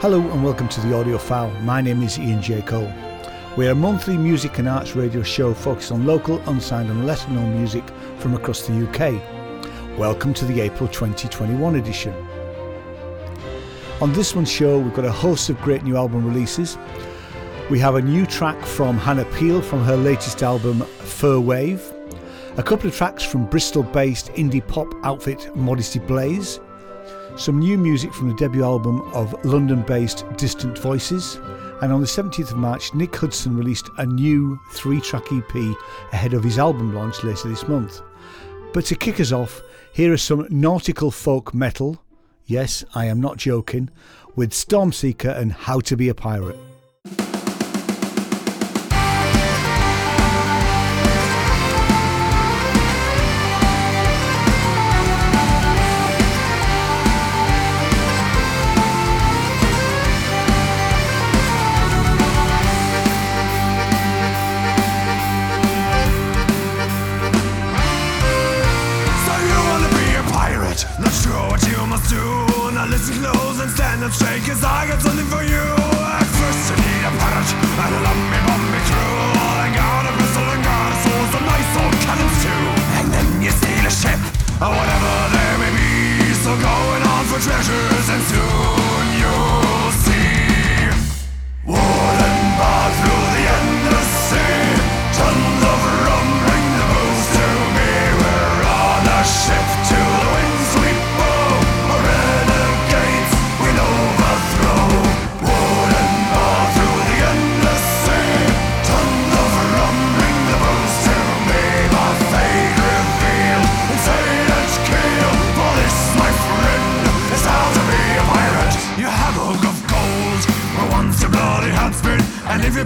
Hello and welcome to the Audiophile. My name is Ian J. Cole. We're a monthly music and arts radio show focused on local, unsigned, and lesser known music from across the UK. Welcome to the April 2021 edition. On this month's show, we've got a host of great new album releases. We have a new track from Hannah Peel from her latest album, Fir Wave, a couple of tracks from Bristol based indie pop outfit Modesty Blaise some new music from the debut album of London based Distant Voices, and on the 17th of March, Nick Hudson released a new three track EP ahead of his album launch later this month. But to kick us off, here are some nautical folk metal. Yes, I am not joking, with Storm Seeker and How to Be a Pirate. Straight cause I got something for you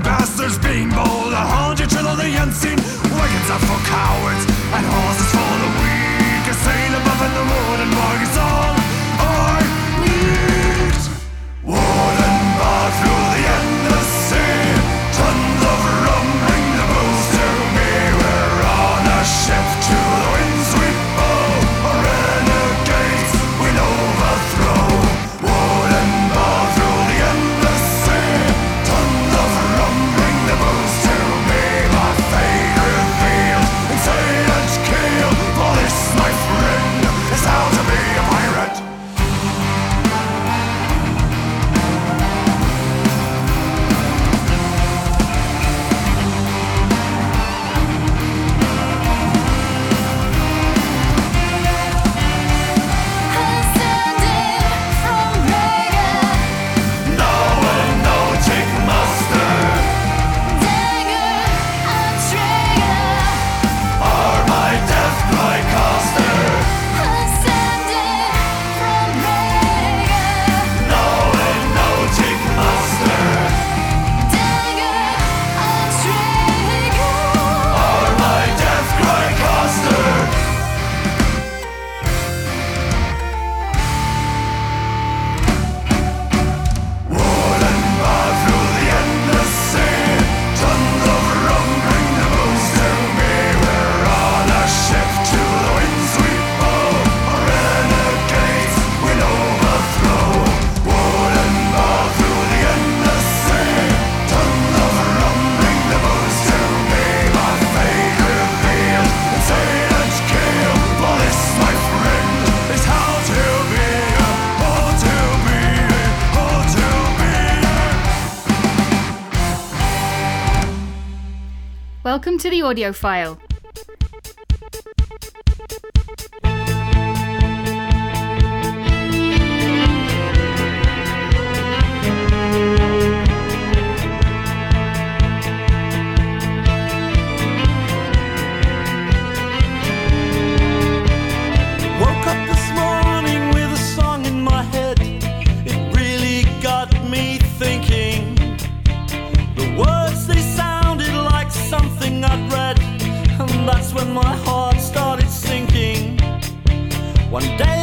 bastards being Welcome to the Audiophile. My heart started sinking. One day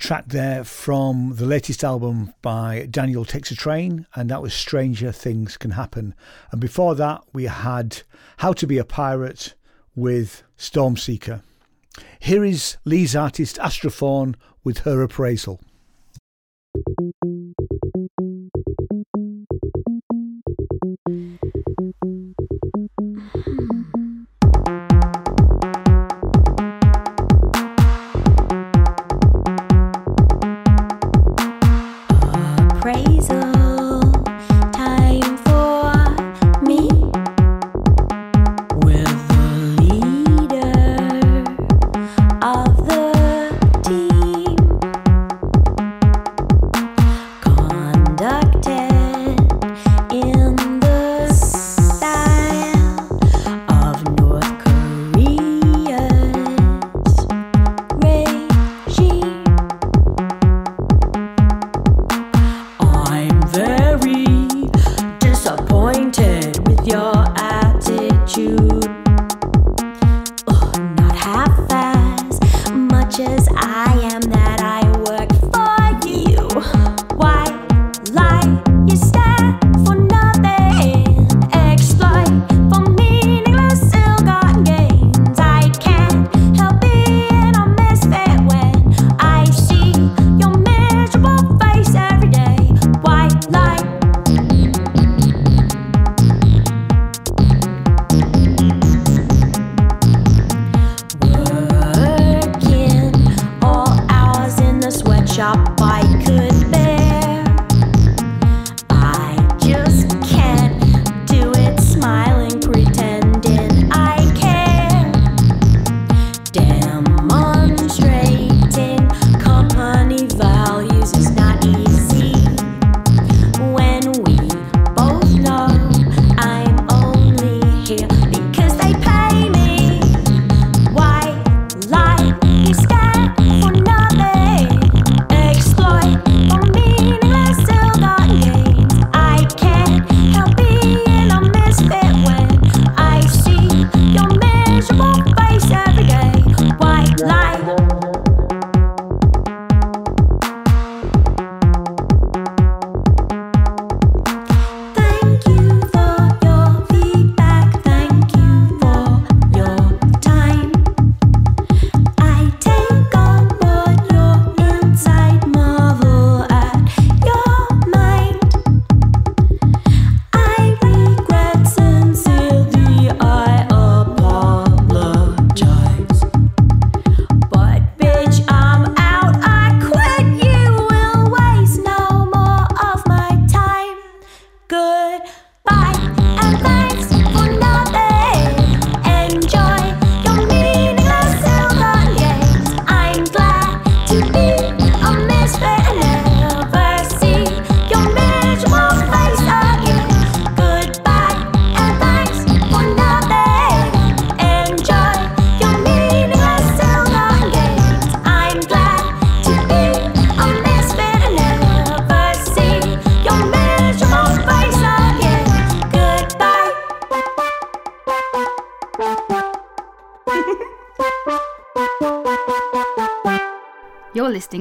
track there from the latest album by Daniel Takes a Train, and that was Stranger Things Can Happen. And before that, we had How to Be a Pirate with Storm Seeker. Here is Leeds artist Astrofaun with her appraisal.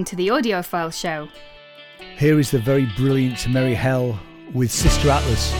to the Audiophile Show. Here is the very brilliant Merry Hell with Sister Atlas.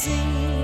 See.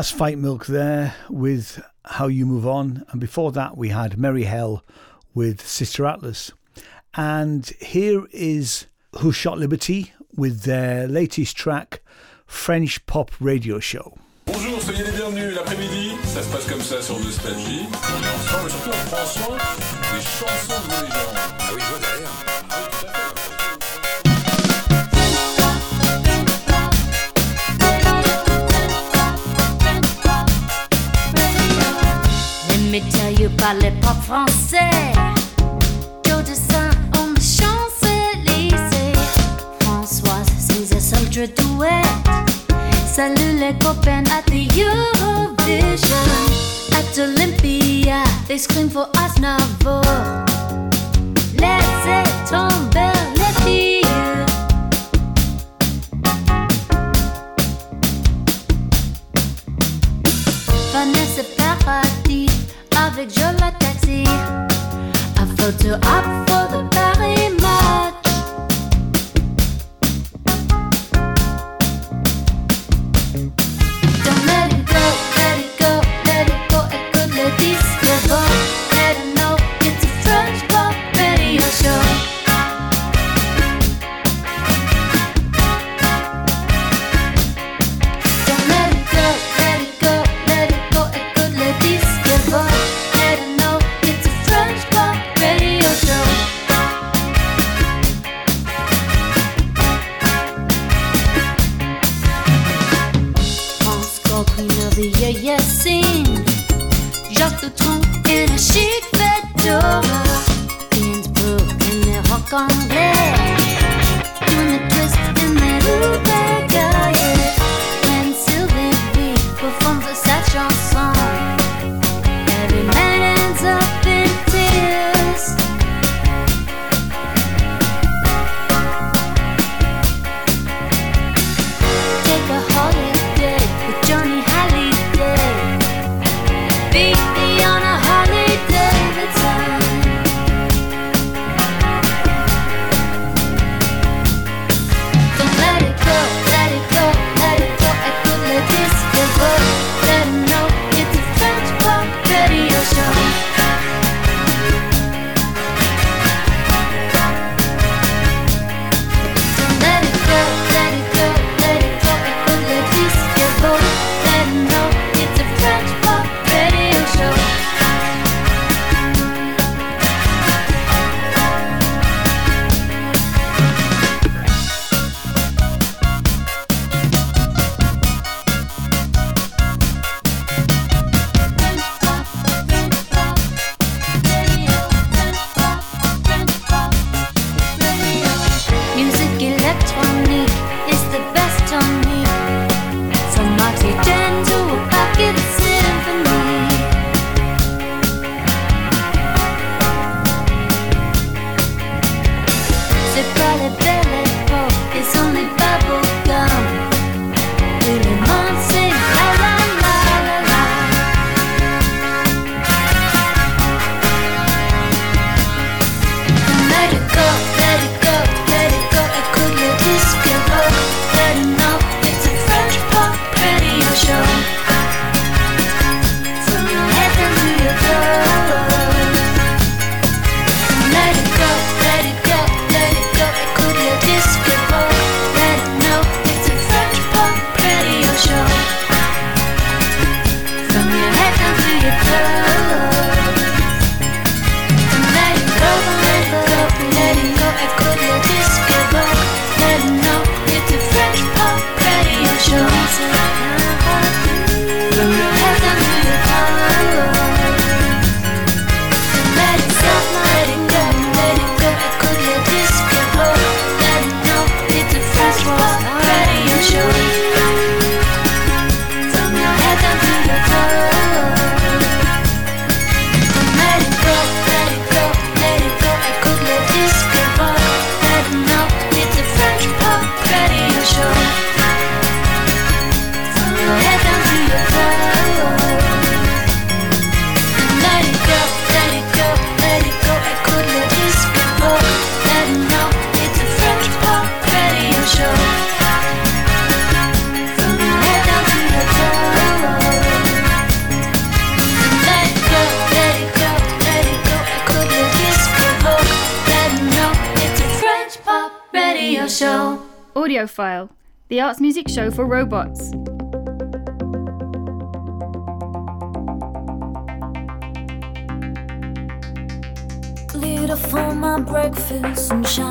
That's Fightmilk there with How You Move On. And before that, we had Merry Hell with Sister Atlas. And here is Who Shot Liberty with their latest track, French Pop Radio Show. Bonjour, soyez les bienvenus l'après-midi. Ça se passe comme ça sur Nostalgie. On est ensemble, surtout on prend soin des chansons de vos. Ah oui, je vois derrière. Les pop français. Joe Dessin on the Champs-Élysées. Françoise César Soldier Duet. Salut les copains at the Eurovision. At Olympia, they scream for Aznavour. Laissez tomber les filles. Vanessa Paradis avec Jola Taxi. A photo up for the Paris match. Show for robots. Glitter for my breakfast, sunshine all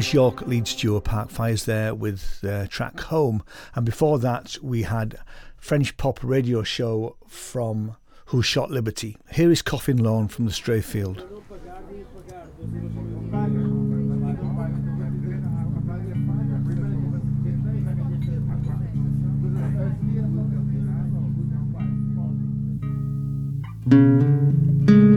was York lead duo Park Fires there with track Home. And before that, we had French pop radio show from Who Shot Liberty. Here is Coffin Lawn from the Stray Field. Thank.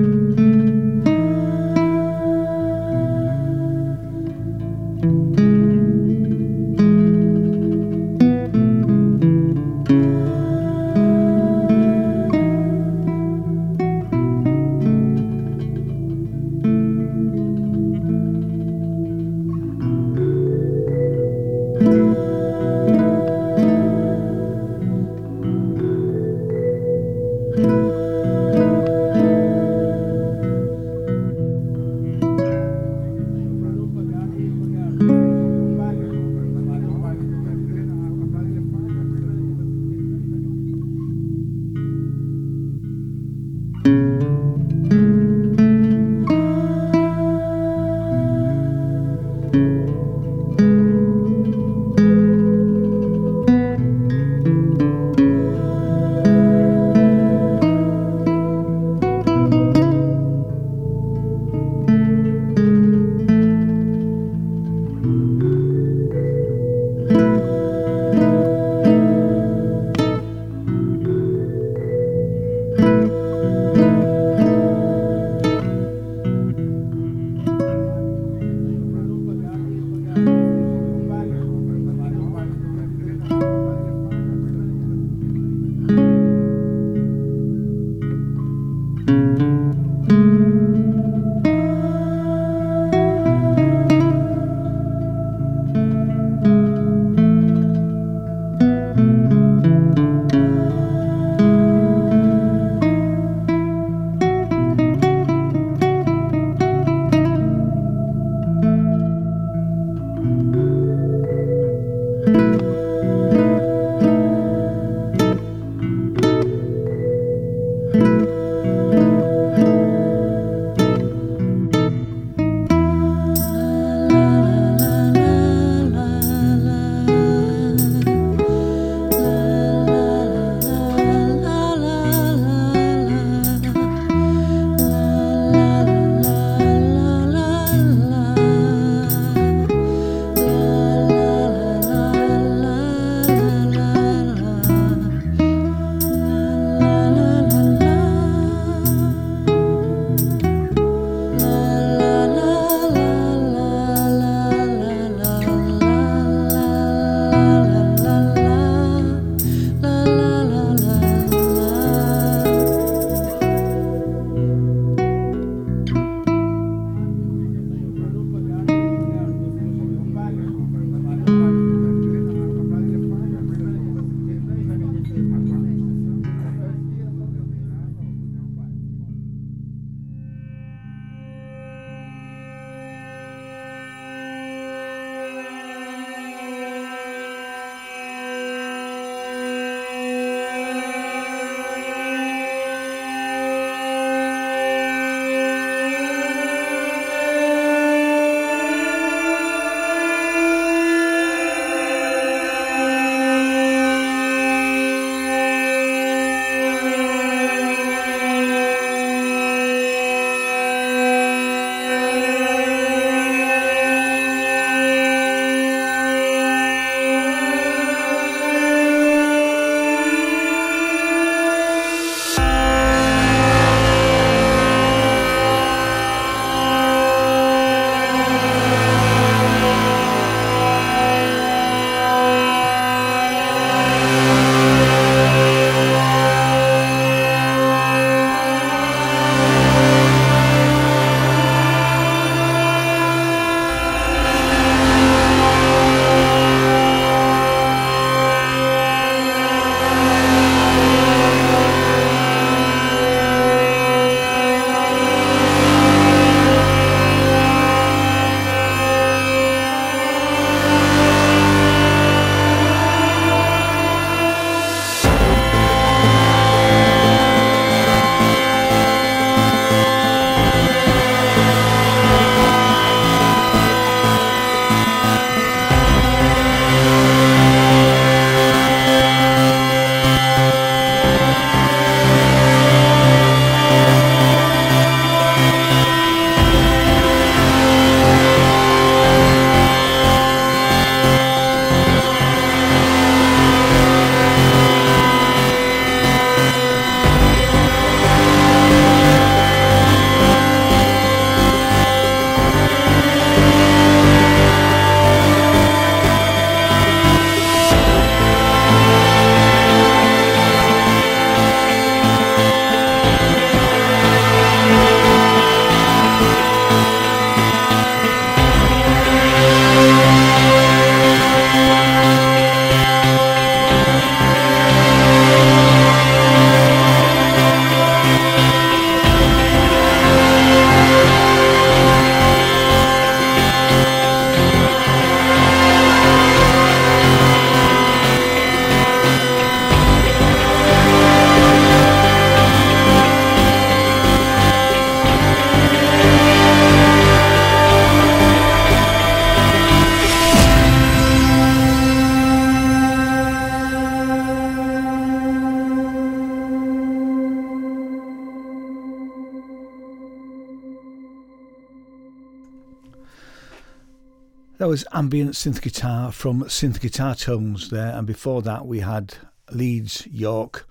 ambient synth guitar from Synth Guitar Tones there, and before that we had Leeds York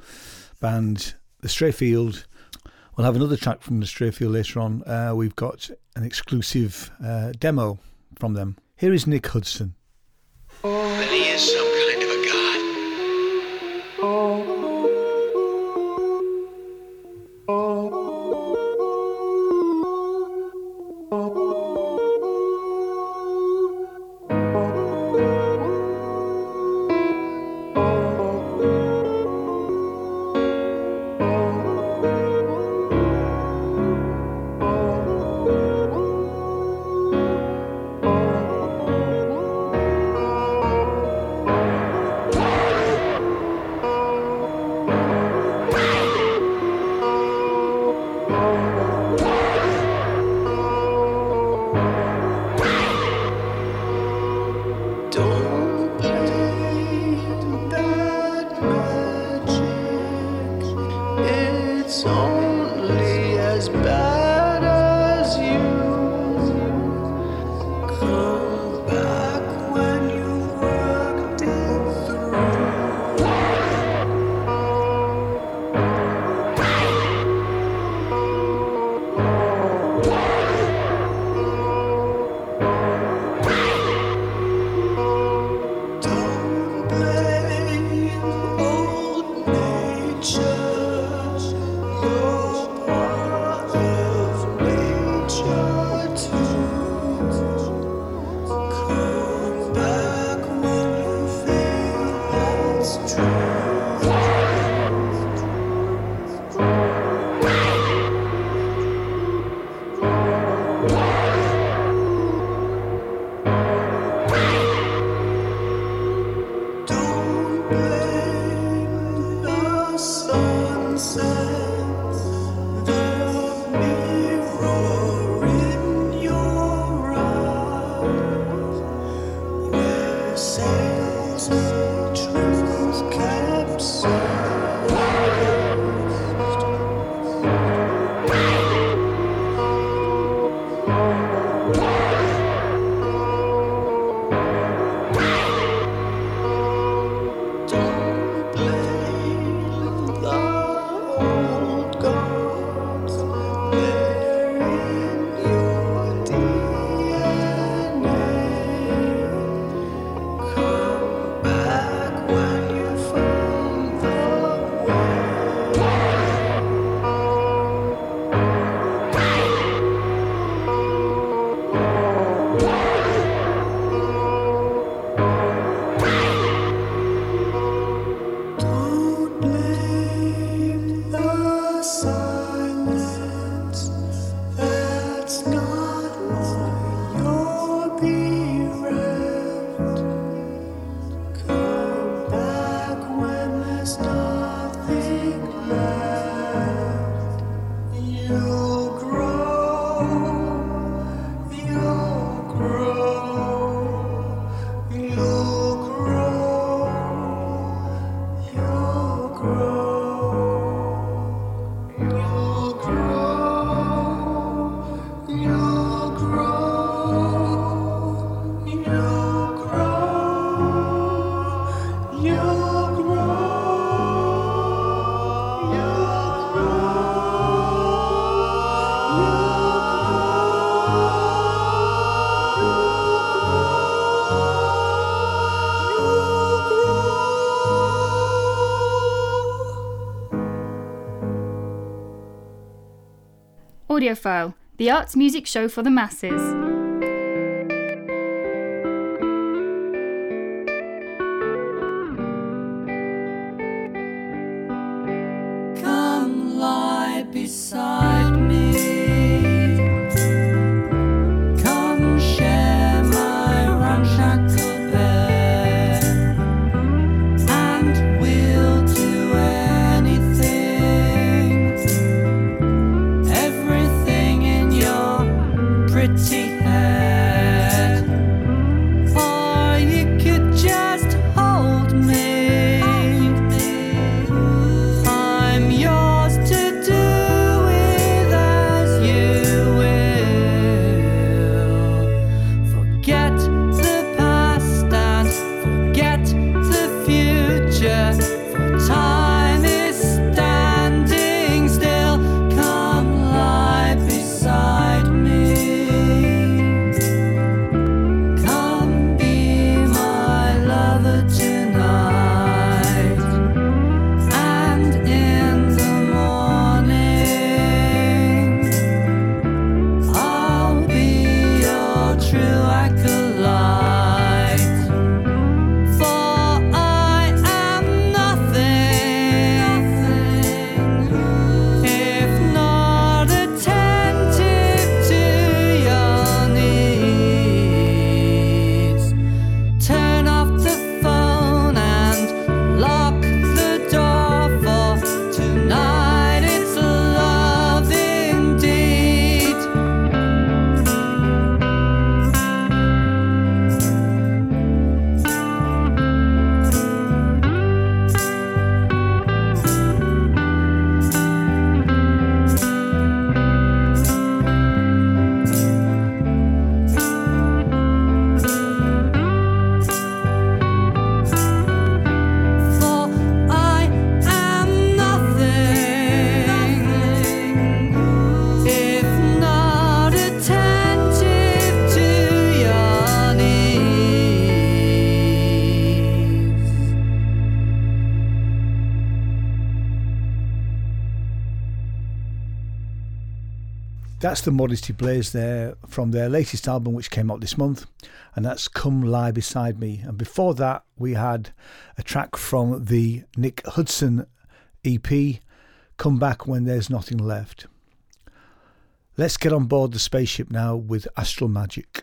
band The Stray Field. We'll have another track from The Stray Field later on. Uh, we've got an exclusive uh, demo from them. Here is Nick Hudson. Oh. Audiophile, the arts music show for the masses. Come lie beside. The Modesty Blaise there from their latest album, which came out this month, and that's Come Lie Beside Me. And before that, we had a track from the Nick Hudson EP, Come Back When There's Nothing Left. Let's get on board the spaceship now with Astral Magic.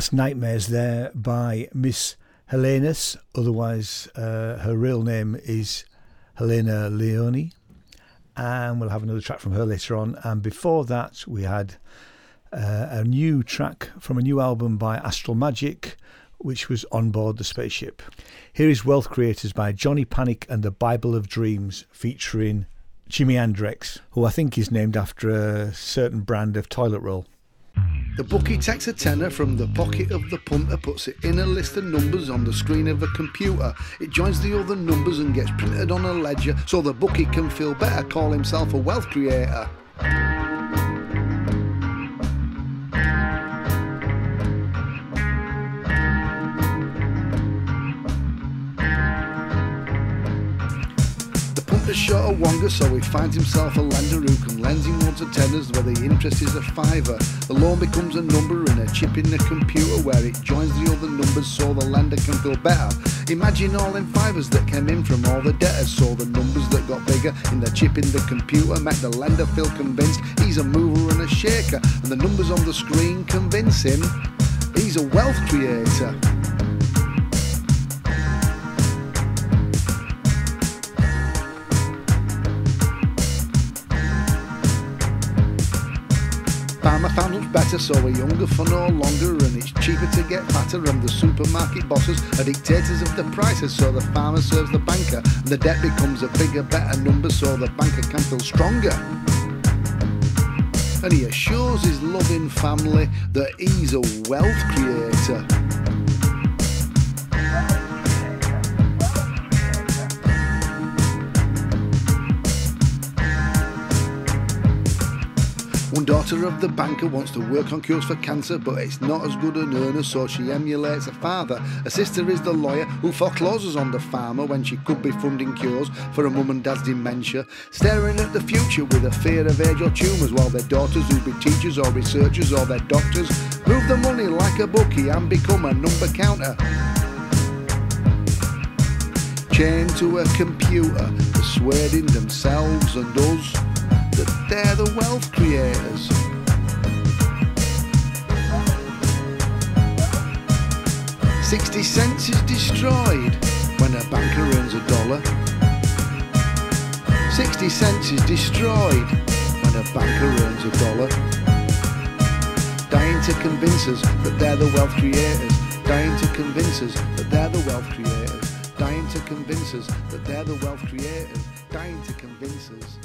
That's Nightmares there by Miss Helaineous, otherwise uh, her real name is Helena Leoni. And we'll have another track from her later on. And before that, we had uh, a new track from a new album by Astral Magic, which was on board the spaceship. Here is Wealth Creators by Johnny Panic and the Bible of Dreams, featuring Jimmy Andrex, who I think is named after a certain brand of toilet roll. The bookie takes a tenner from the pocket of the punter, puts it in a list of numbers on the screen of a computer. It joins the other numbers and gets printed on a ledger so the bookie can feel better, call himself a wealth creator. A short of Wonga, so he finds himself a lender who can lend him one to tenors where the interest is a fiver. The loan becomes a number and a chip in the computer where it joins the other numbers so the lender can feel better. Imagine all them fivers that came in from all the debtors, so the numbers that got bigger in the chip in the computer make the lender feel convinced he's a mover and a shaker, and the numbers on the screen convince him he's a wealth creator. Farmer found much better, so we're younger for no longer, and it's cheaper to get fatter. And the supermarket bosses are dictators of the prices, so the farmer serves the banker, and the debt becomes a bigger, better number, so the banker can feel stronger. And he assures his loving family that he's a wealth creator. One daughter of the banker wants to work on cures for cancer, but it's not as good an earner, so she emulates her father. A sister is the lawyer who forecloses on the farmer when she could be funding cures for her mum and dad's dementia. Staring at the future with a fear of age or tumours, while their daughters who be teachers or researchers or their doctors move the money like a bookie and become a number counter. Chained to a computer, persuading themselves and us that they're the wealth creators. Sixty cents is destroyed when a banker earns a dollar. Sixty cents is destroyed when a banker earns a dollar. Dying to convince us that they're the wealth creators. Dying to convince us that they're the wealth creators. Dying to convince us that they're the wealth creators. Dying to convince us.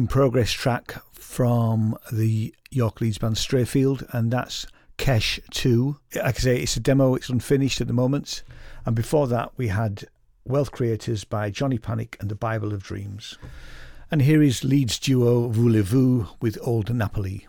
progress track from the York Leeds band Stray Field, and that's Kesh 2. Like I say, it's a demo, it's unfinished at the moment. And before that, we had Wealth Creators by Johnny Panic and the Bible of Dreams. And here is Leeds duo Voulez-vous with Old Napoli.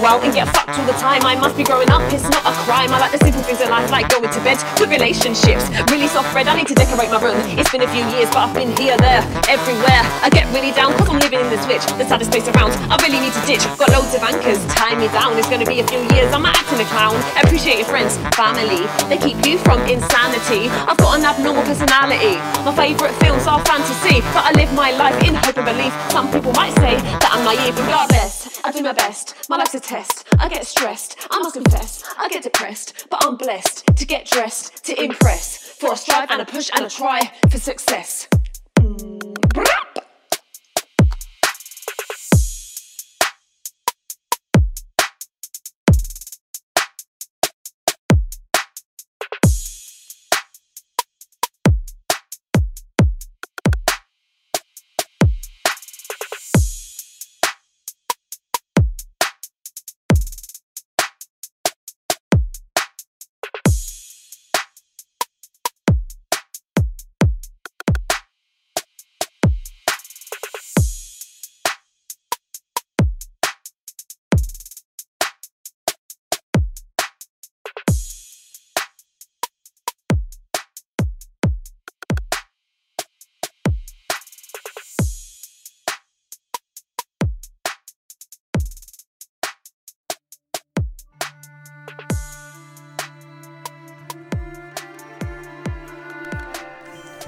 Go out and get fucked all the time. I must be growing up, it's not a crime. I like the simple things in life, like going to bed, good relationships. Really soft bread, I need to decorate my room. It's been a few years, but I've been here, there, everywhere. I get really down, cause I'm living in the switch, the saddest place around. I really need to ditch, got loads of anchors, tie me down. It's gonna be a few years, I'm not acting a clown. Appreciate your friends, family, they keep you from insanity. I've got an abnormal personality. My favourite films are fantasy, but I live my life in hope and belief. Some people might say that I'm naive, regardless. I do my best. My life's a test. I get stressed. I must confess. I get depressed, but I'm blessed to get dressed to impress. For a strive and a push and a try for success. Mm,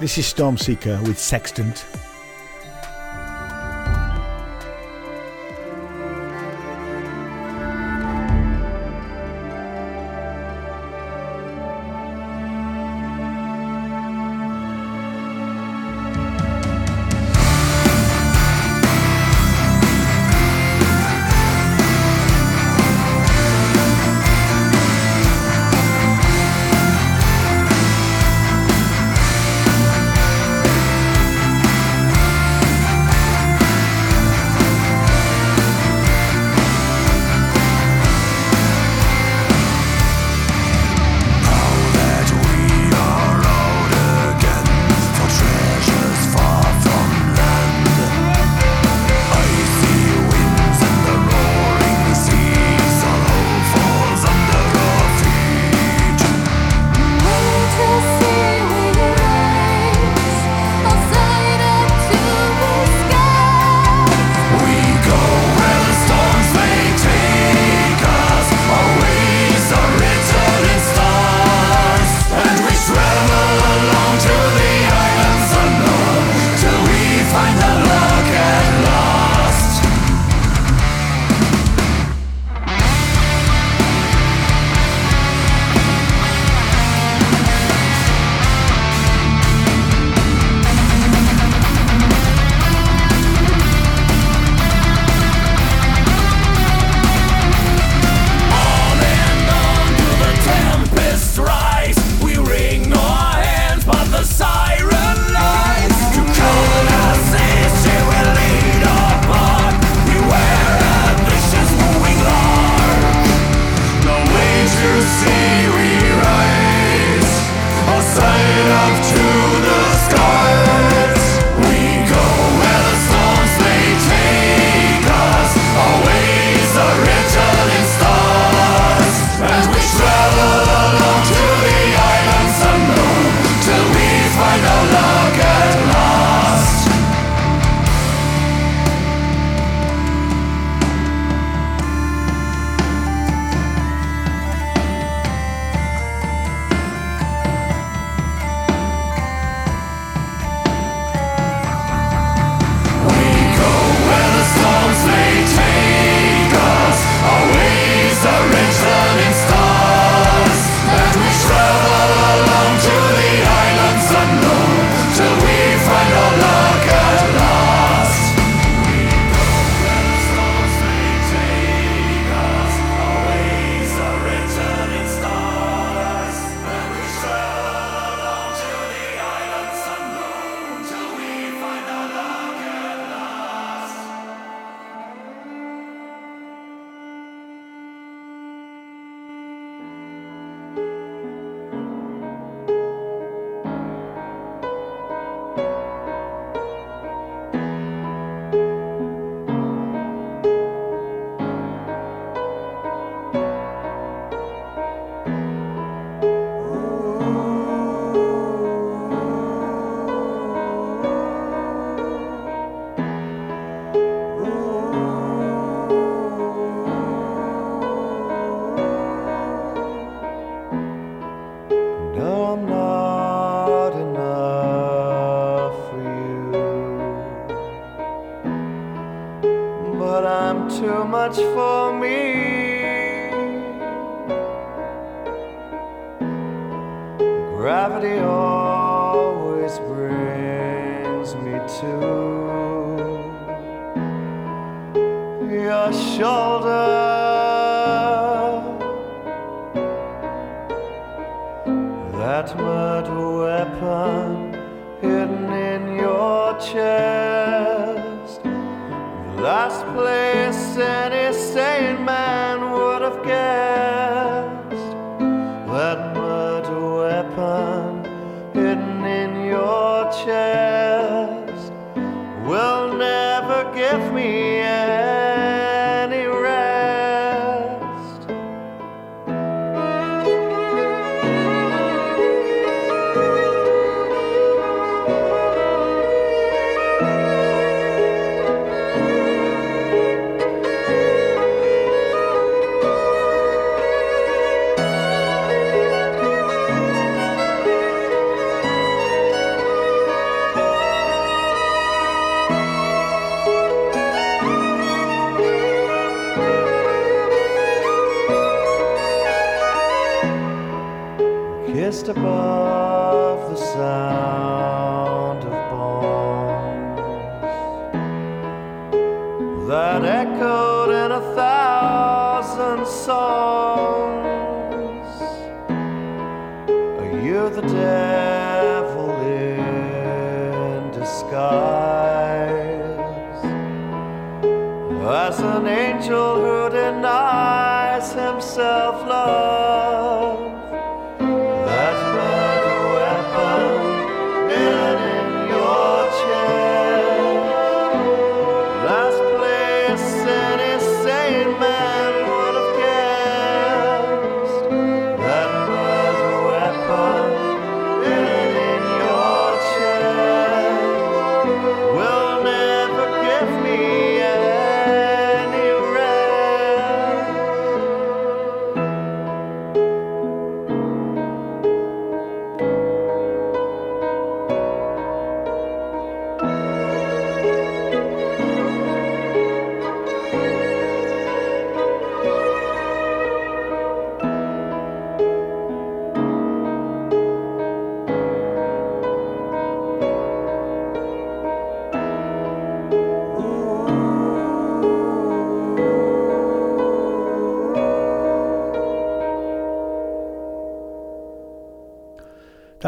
This is Storm Seeker with Sextant.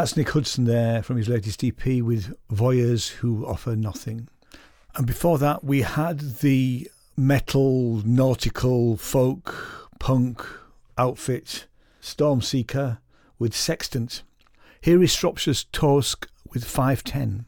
That's Nick Hudson there from his latest EP with Voyeurs Who Offer Nothing. And before that, we had the metal, nautical, folk, punk outfit Storm Seeker with Sextant. Here is Shropshire's Tosk with 510.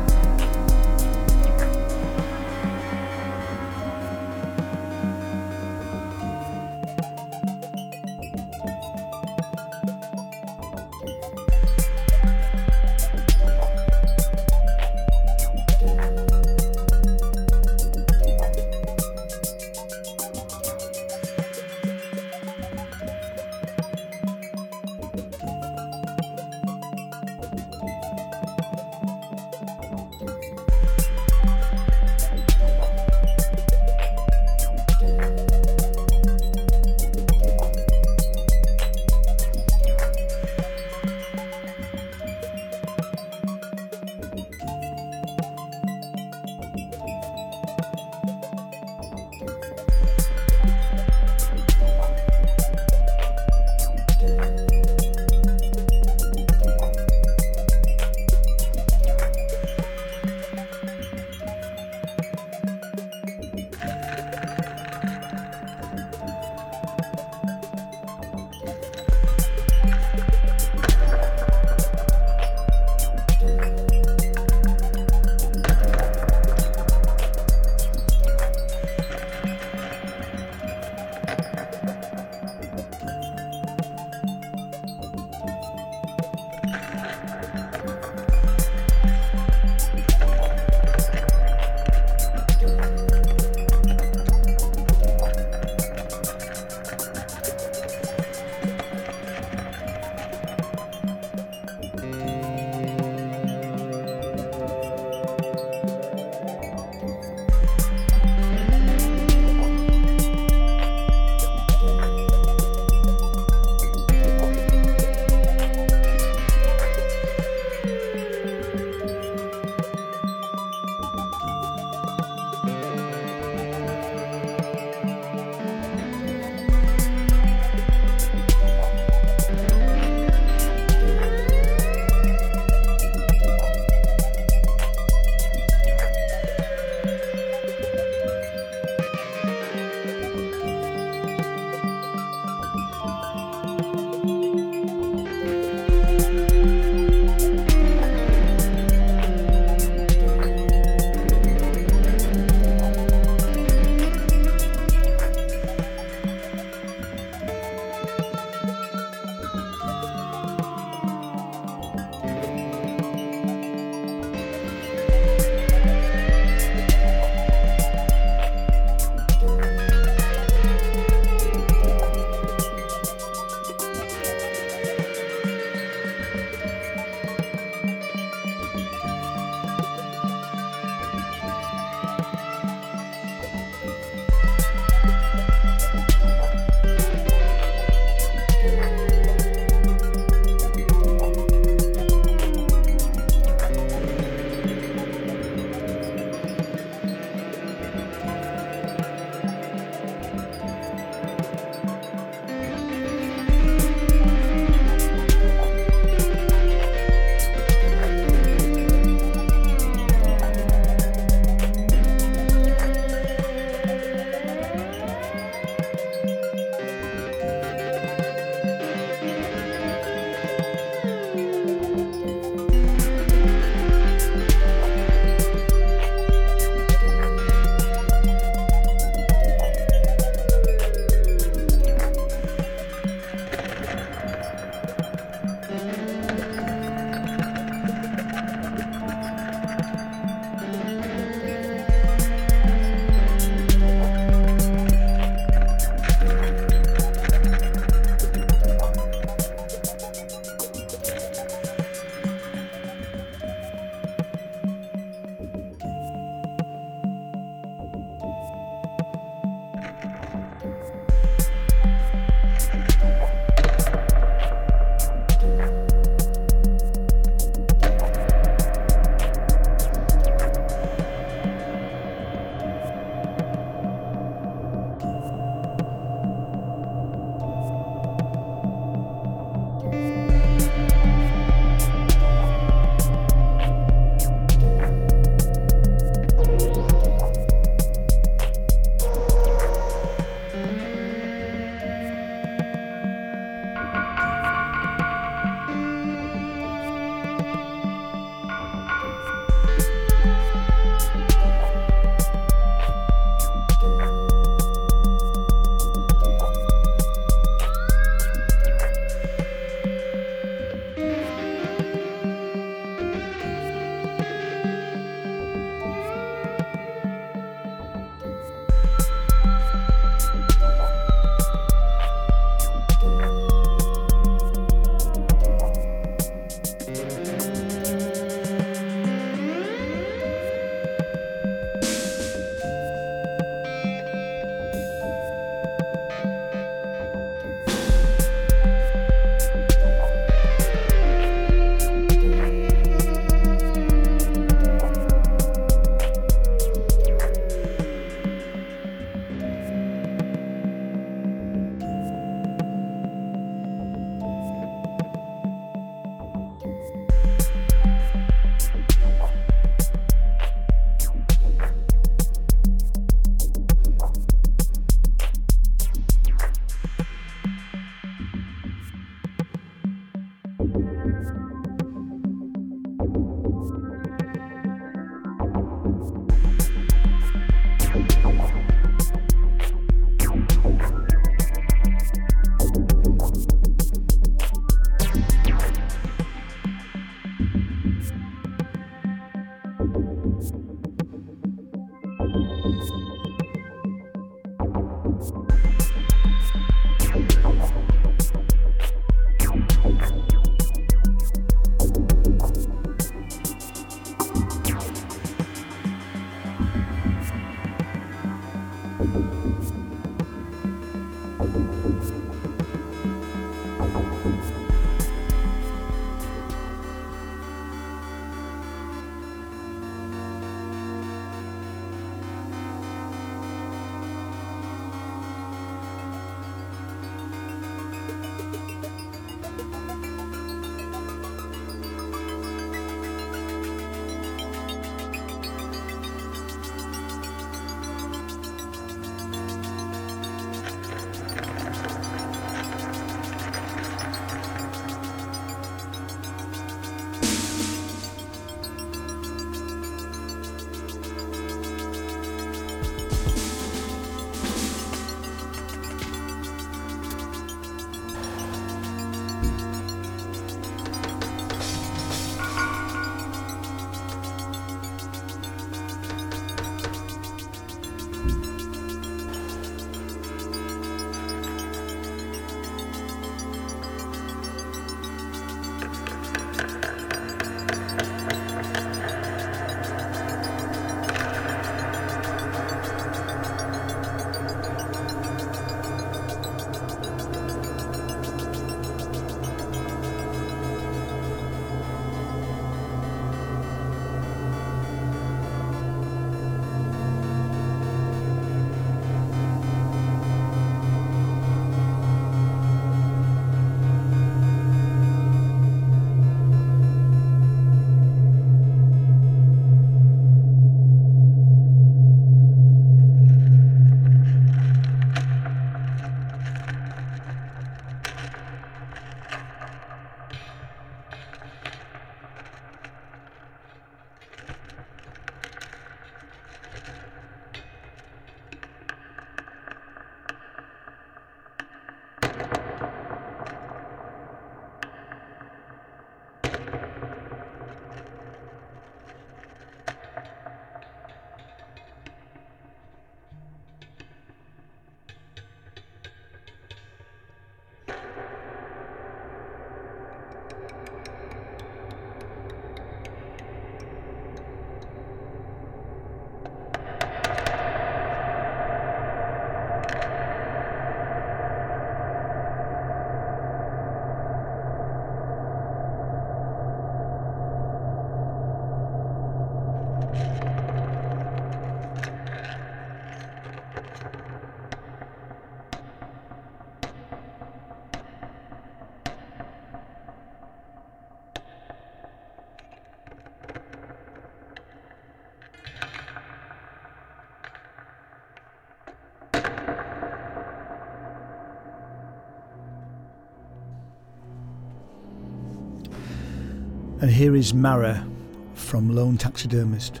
And here is Mara from Lone Taxidermist.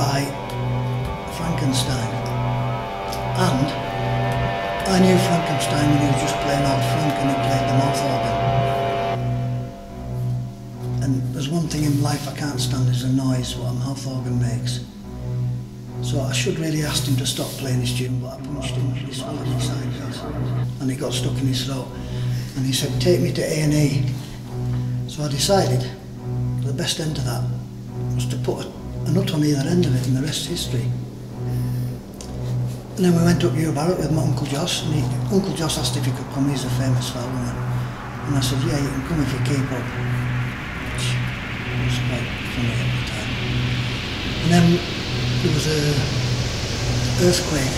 By Frankenstein, and I knew Frankenstein when he was just playing old Frank and he played the mouth organ. And there's one thing in life I can't stand is the noise what a mouth organ makes. So I should really asked him to stop playing his tune, but I punched him, swallowed his sideways, and he got stuck in his throat. And he said, take me to A&E. So I decided the best end to that was to put a, a not on either end of it, and the rest is history. And then we went up Yewbarrow with my Uncle Joss, and he, Uncle Joss asked if he could come, he's a famous fellow. And, and I said, yeah, you can come if you keep up. Which was quite funny at the time. And then there was a earthquake.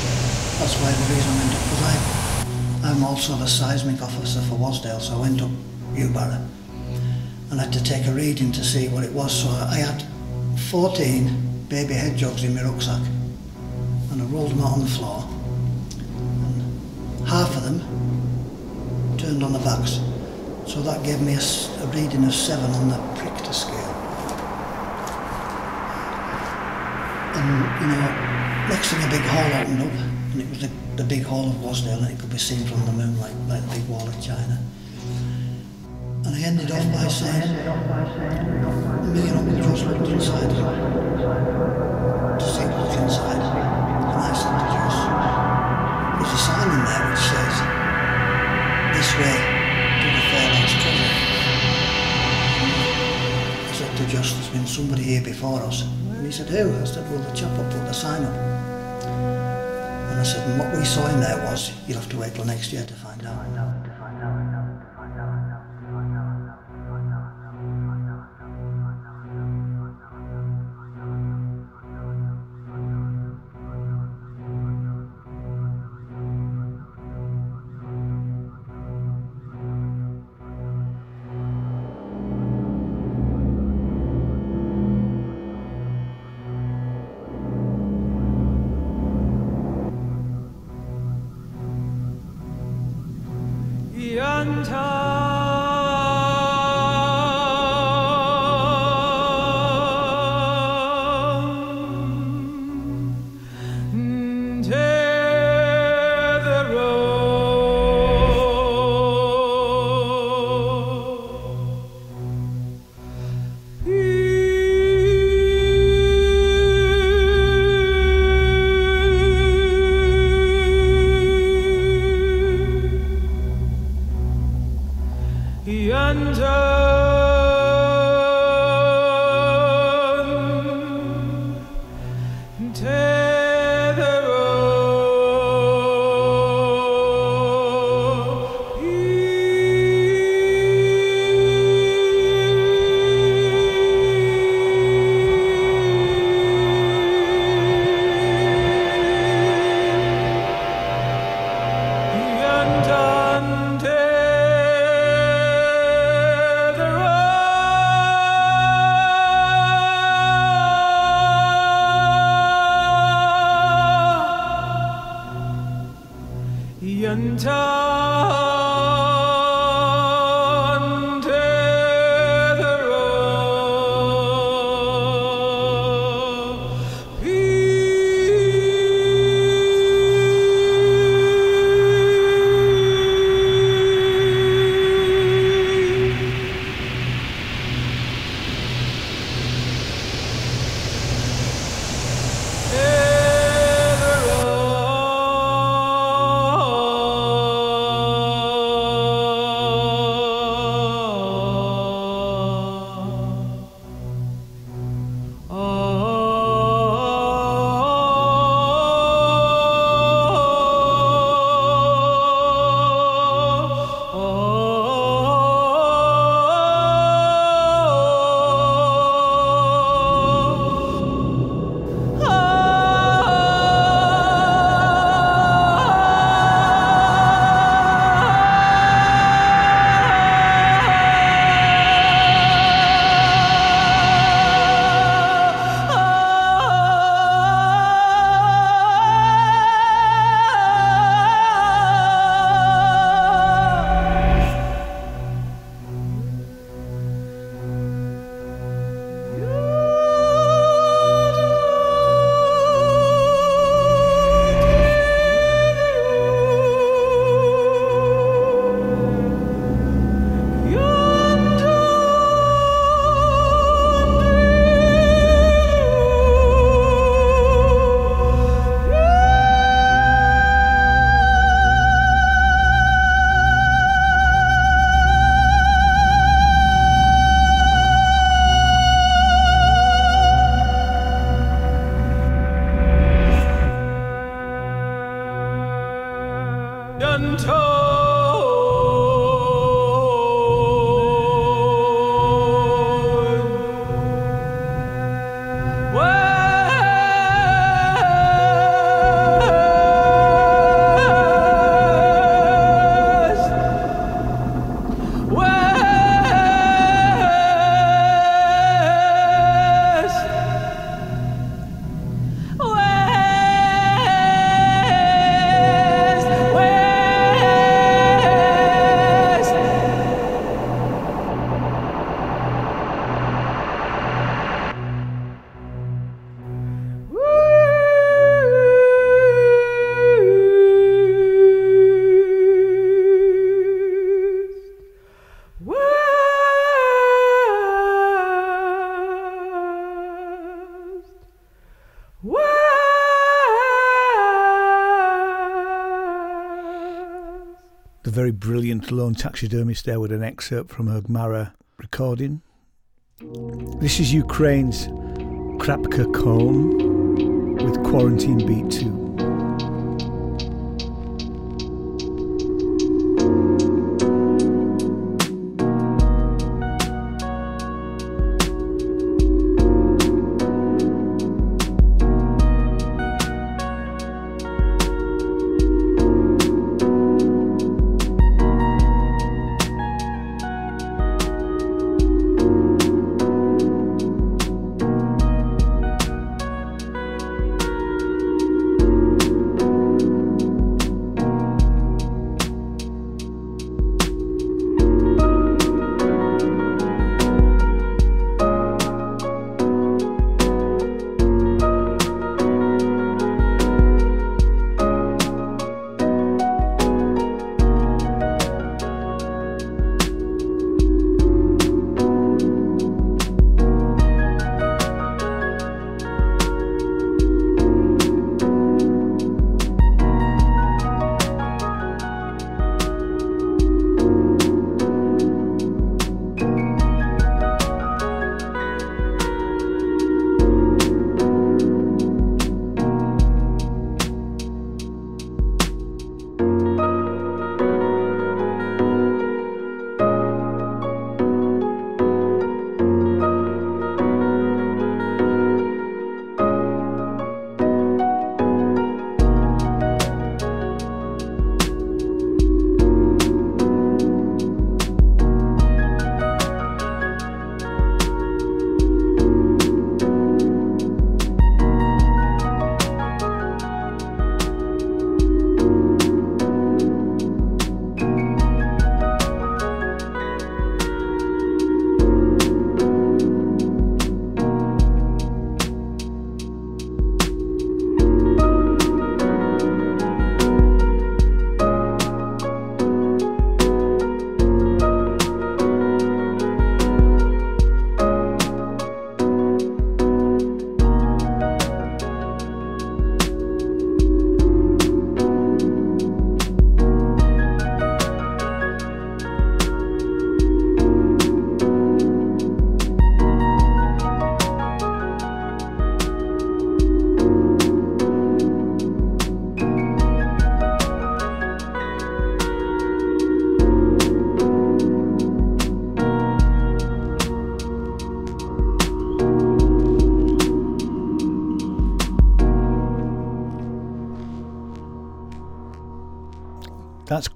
That's why the reason I went up, because I, I'm also the seismic officer for Wasdale, so I went up Yewbarrow. And I had to take a reading to see what it was. So I had 14 baby hedgehogs in my rucksack. And I rolled them out on the floor. And half of them turned on the backs. So that gave me a reading of seven on the Richter scale. And, you know, next thing a big hall opened up, and it was the, the big hall of Wasdale, and it could be seen from the moon like, like the big wall of China. And I ended off by saying, me and Uncle Josh looked inside to see what was inside. And I said to Josh, there's a sign in there which says, this way to the Fairhouse treasure. I said to Josh, there's been somebody here before us. And he said, who? I said, well, the chap who put the sign up. And I said, and what we saw in there was, you'll have to wait till next year to find brilliant Lone Taxidermist there with an excerpt from her Gmara recording. This is Ukraine's Krapka;KOM with Quarantine Beat 2.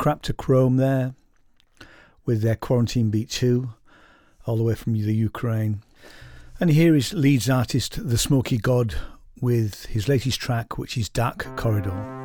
That's Chrome there with their Quarantine Beat 2, all the way from the Ukraine. And here is Leeds artist The Smoky God with his latest track, which is Dark Corridor.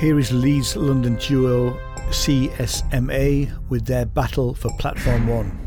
Here is Leeds London duo CSMA with their battle for Platform 1.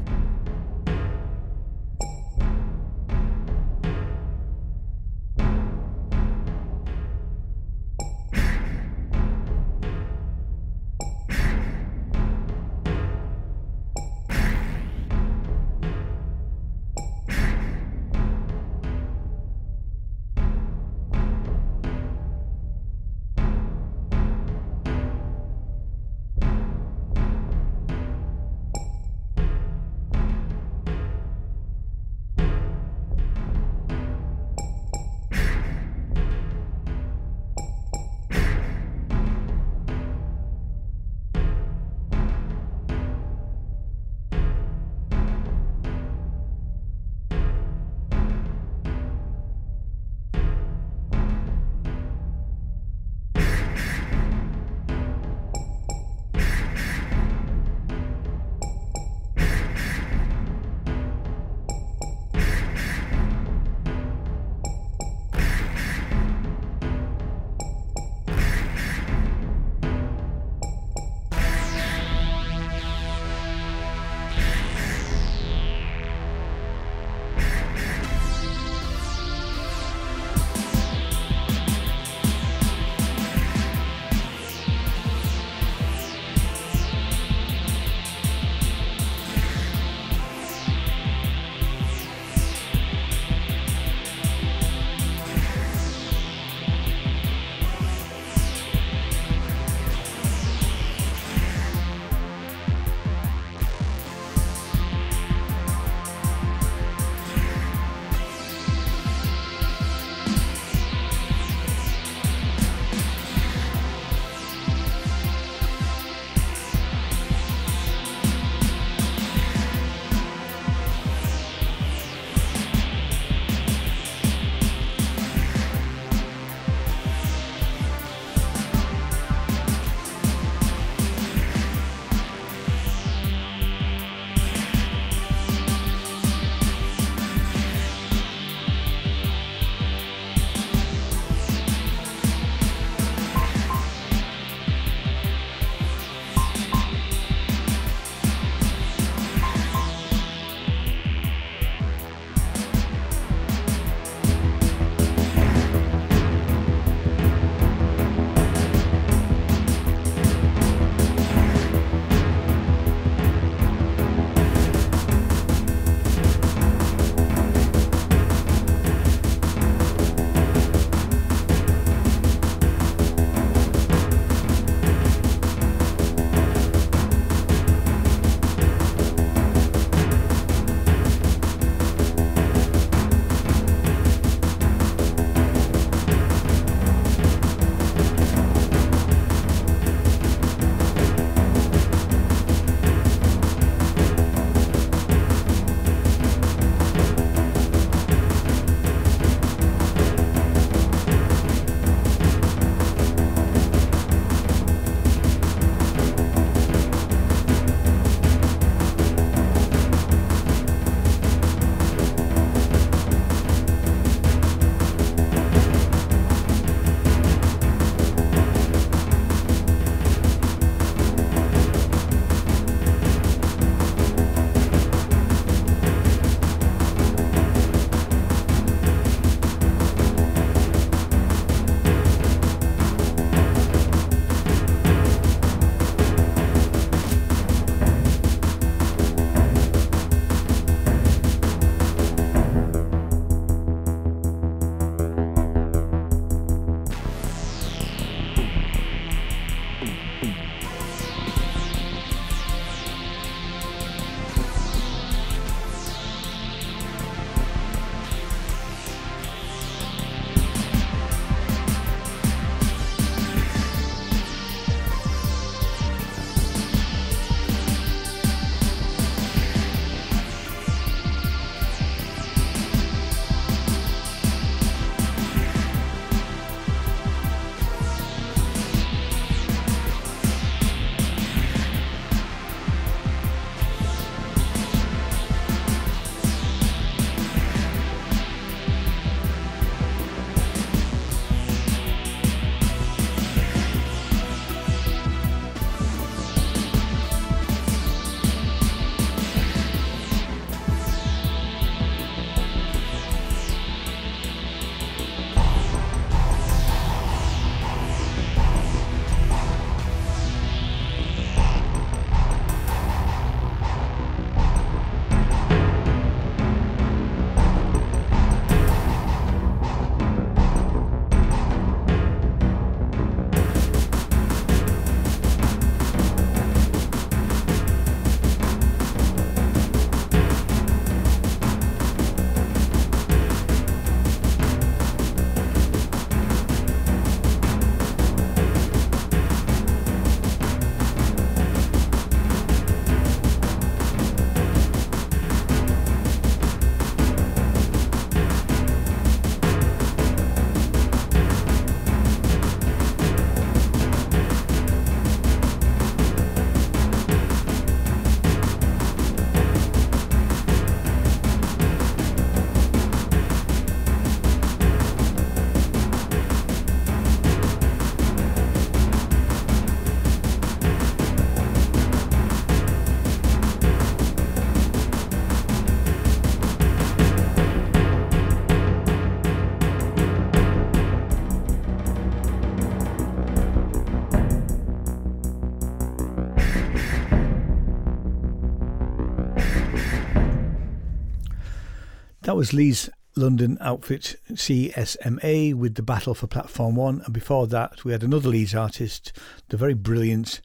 That was Leeds London outfit CSMA with the Battle for Platform 1, and before that, we had another Leeds artist, the very brilliant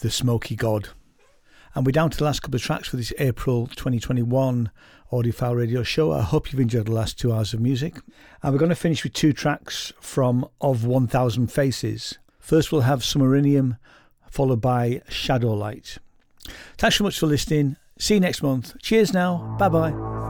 The Smoky God. And we're down to the last couple of tracks for this April 2021 Audiophile Radio Show. I hope you've enjoyed the last two hours of music. And we're going to finish with two tracks from Of 1000 Faces. First, we'll have Submarinium, followed by Shadowlight. Thanks so much for listening. See you next month. Cheers now. Bye bye.